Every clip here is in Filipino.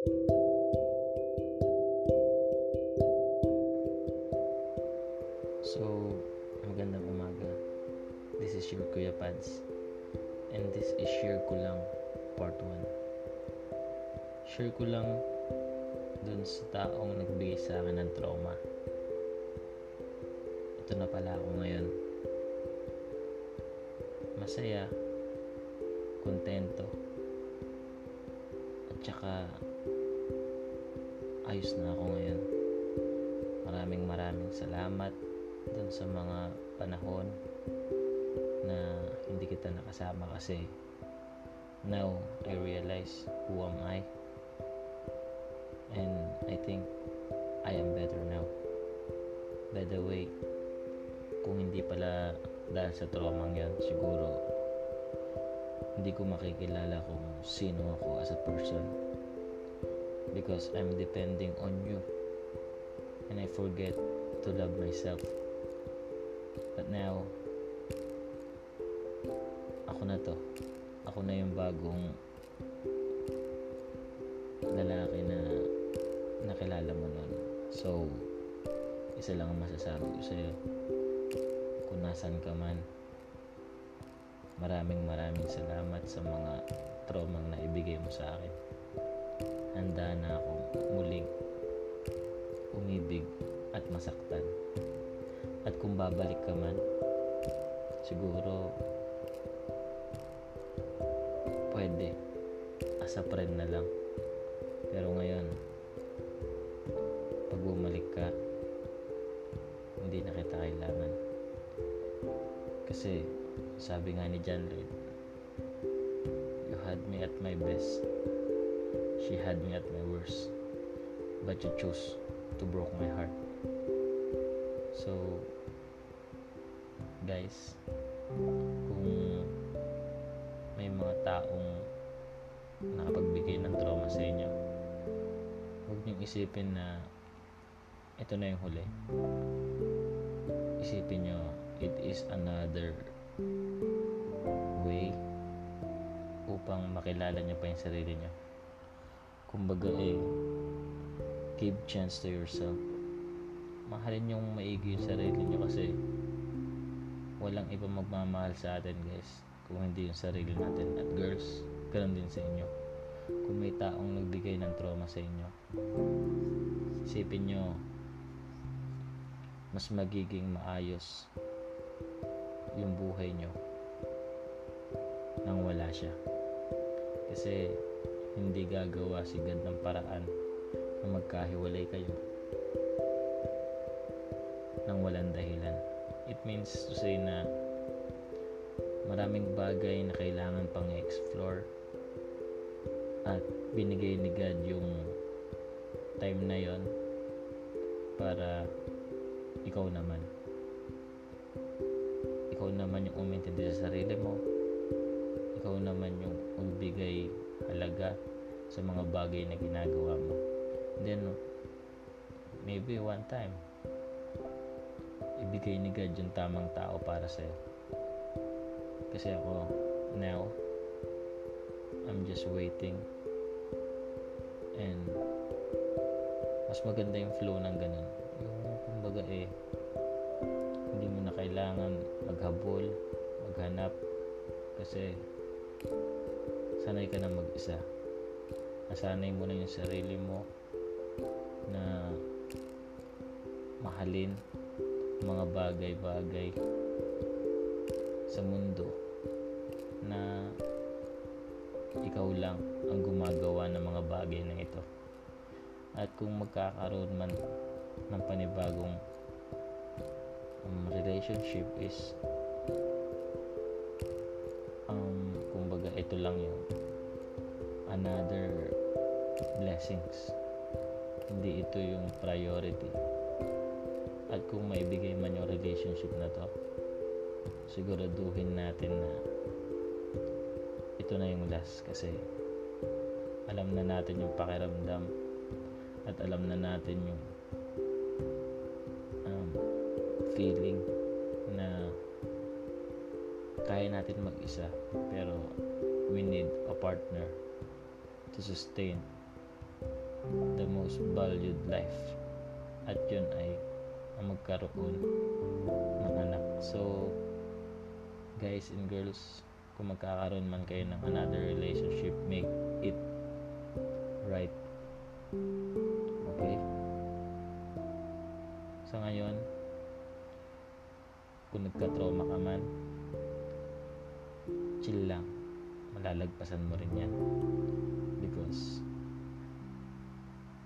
So, magandang umaga. This is your Kuya Pads. And this is Share Ko Lang Part 1. Share ko lang dun sa taong nagbigay sa akin ng trauma. Ito na pala ako ngayon. Masaya, kontento, at saka ayos na ako ngayon. Maraming maraming salamat dun sa mga panahon na hindi kita nakasama kasi now I realize who am I and I think I am better now by the way kung hindi pala dahil sa trauma yan siguro hindi ko makikilala kung sino ako as a person. Because I'm depending on you. And I forget to love myself. But now ako na to. Ako na yung bagong lalaki na nakilala mo nun. So isa lang ang masasabi ko sa'yo. Kung nasan ka man maraming maraming salamat sa mga traumang na ibigay mo sa akin. Handa na akong muling umibig at masaktan. At kung babalik ka man siguro pwede. As a friend na lang. Pero ngayon pag bumalik ka hindi na kita kailangan. Kasi sabi nga ni John Reed you had me at my best. She had me at my worst. But you chose to broke my heart. So guys kung may mga taong nakapagbigay ng trauma sa inyo huwag niyong isipin na ito na yung huli. Isipin nyo it is another way upang makilala nyo pa yung sarili nyo kumbaga eh give chance to yourself. Mahalin yung maigi yung sarili nyo kasi walang iba magmamahal sa atin guys kung hindi yung sarili natin. At girls ganun din sa inyo. Kung may taong nagbigay ng trauma sa inyo isipin nyo mas magiging maayos yung buhay nyo nang wala siya. Kasi hindi gagawa si God ng paraan na magkahiwalay kayo nang walang dahilan. It means to say na maraming bagay na kailangan pang explore at binigay ni God yung time na yon para ikaw naman ikaw naman yung umintindi sa sarili mo. Ikaw naman yung magbigay halaga sa mga bagay na ginagawa mo. Then maybe one time ibigay ni God yung tamang tao para sa'yo. Kasi ako now I'm just waiting. And mas maganda yung flow ng ganun. Yung kumbaga eh hindi mo na kailangan maghabol maghanap kasi sanay ka na mag-isa. Nasanay mo na yung sarili mo na mahalin mga bagay-bagay sa mundo na ikaw lang ang gumagawa ng mga bagay na ito. At kung magkakaroon man ng panibagong relationship is um, kumbaga ito lang yung another blessings. Hindi ito yung priority. At kung maibigay man yung relationship na to siguraduhin natin na ito na yung last kasi alam na natin yung pakiramdam at alam na natin yung um, feeling natin mag-isa. Pero we need a partner to sustain the most valued life. At yun ay ang magkaroon ng anak. So guys and girls kung magkakaroon man kayo ng another relationship make it right. Okay? Sa ngayon kung nagka-trauma ka man chill lang. Malalagpasan mo rin yan. Because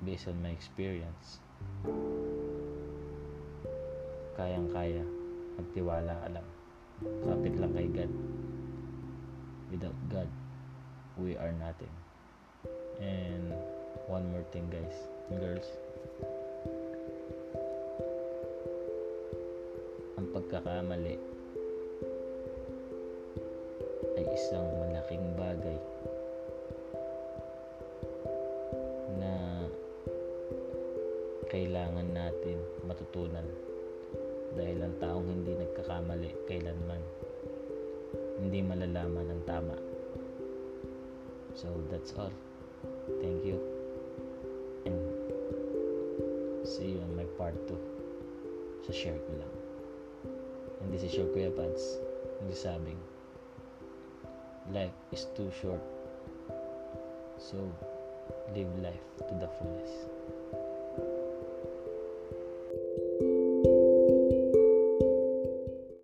based on my experience kayang kaya magtiwala ka lang kapit lang kay God. Without God we are nothing. And one more thing guys. And girls. Ang pagkakamali ay isang malaking bagay na kailangan natin matutunan dahil ang taong hindi nagkakamali kailanman hindi malalaman ang tama. So that's all. Thank you. And see you on my part 2 sa share ko lang. Hindi si share Kuya Pads hindi sabing life is too short. So live life to the fullest